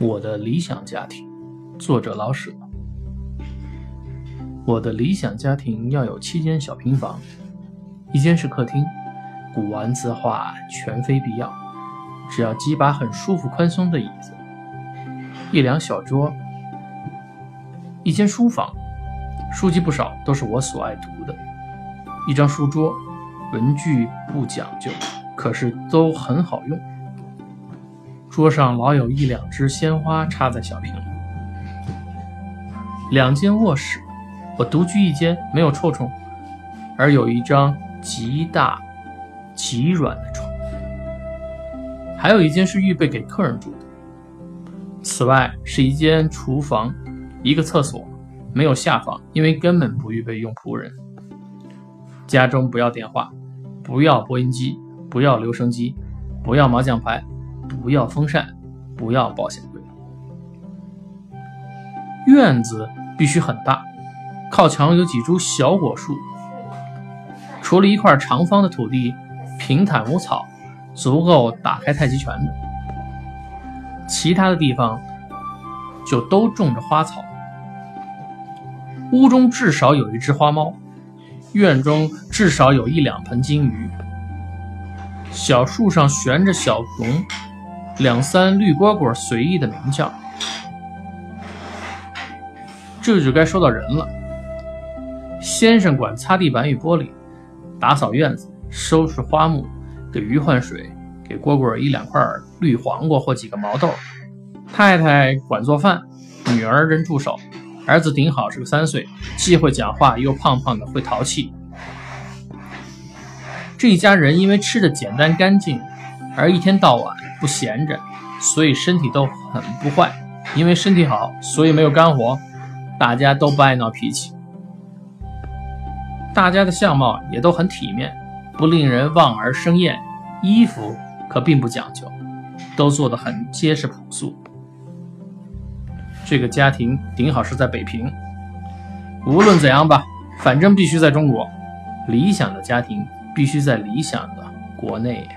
我的理想家庭，作者老舍。我的理想家庭要有七间小平房，一间是客厅，古玩字画全非必要，只要几把很舒服宽松的椅子，一两小桌，一间书房，书籍不少，都是我所爱读的，一张书桌，文具不讲究，可是都很好用。桌上老有一两只鲜花插在小瓶里。两间卧室，我独居一间，没有臭虫，而有一张极大、极软的床。还有一间是预备给客人住的。此外是一间厨房，一个厕所，没有下房，因为根本不预备用仆人。家中不要电话，不要播音机，不要留声机，不要麻将牌。不要风扇，不要保险柜。院子必须很大，靠墙有几株小果树。除了一块长方的土地，平坦无草，足够打开太极拳的。其他的地方就都种着花草。屋中至少有一只花猫，院中至少有一两盆金鱼。小树上悬着小龙。两三绿蝈蝈随意的鸣叫，这就该说到人了。先生管擦地板与玻璃，打扫院子，收拾花木，给鱼换水，给蝈蝈一两块绿黄瓜或几个毛豆。太太管做饭，女儿任助手，儿子顶好是个三岁，既会讲话又胖胖的，会淘气。这一家人因为吃的简单干净，而一天到晚。不闲着，所以身体都很不坏。因为身体好，所以没有干活，大家都不爱闹脾气。大家的相貌也都很体面，不令人望而生厌。衣服可并不讲究，都做得很结实朴素。这个家庭顶好是在北平。无论怎样吧，反正必须在中国。理想的家庭必须在理想的国内。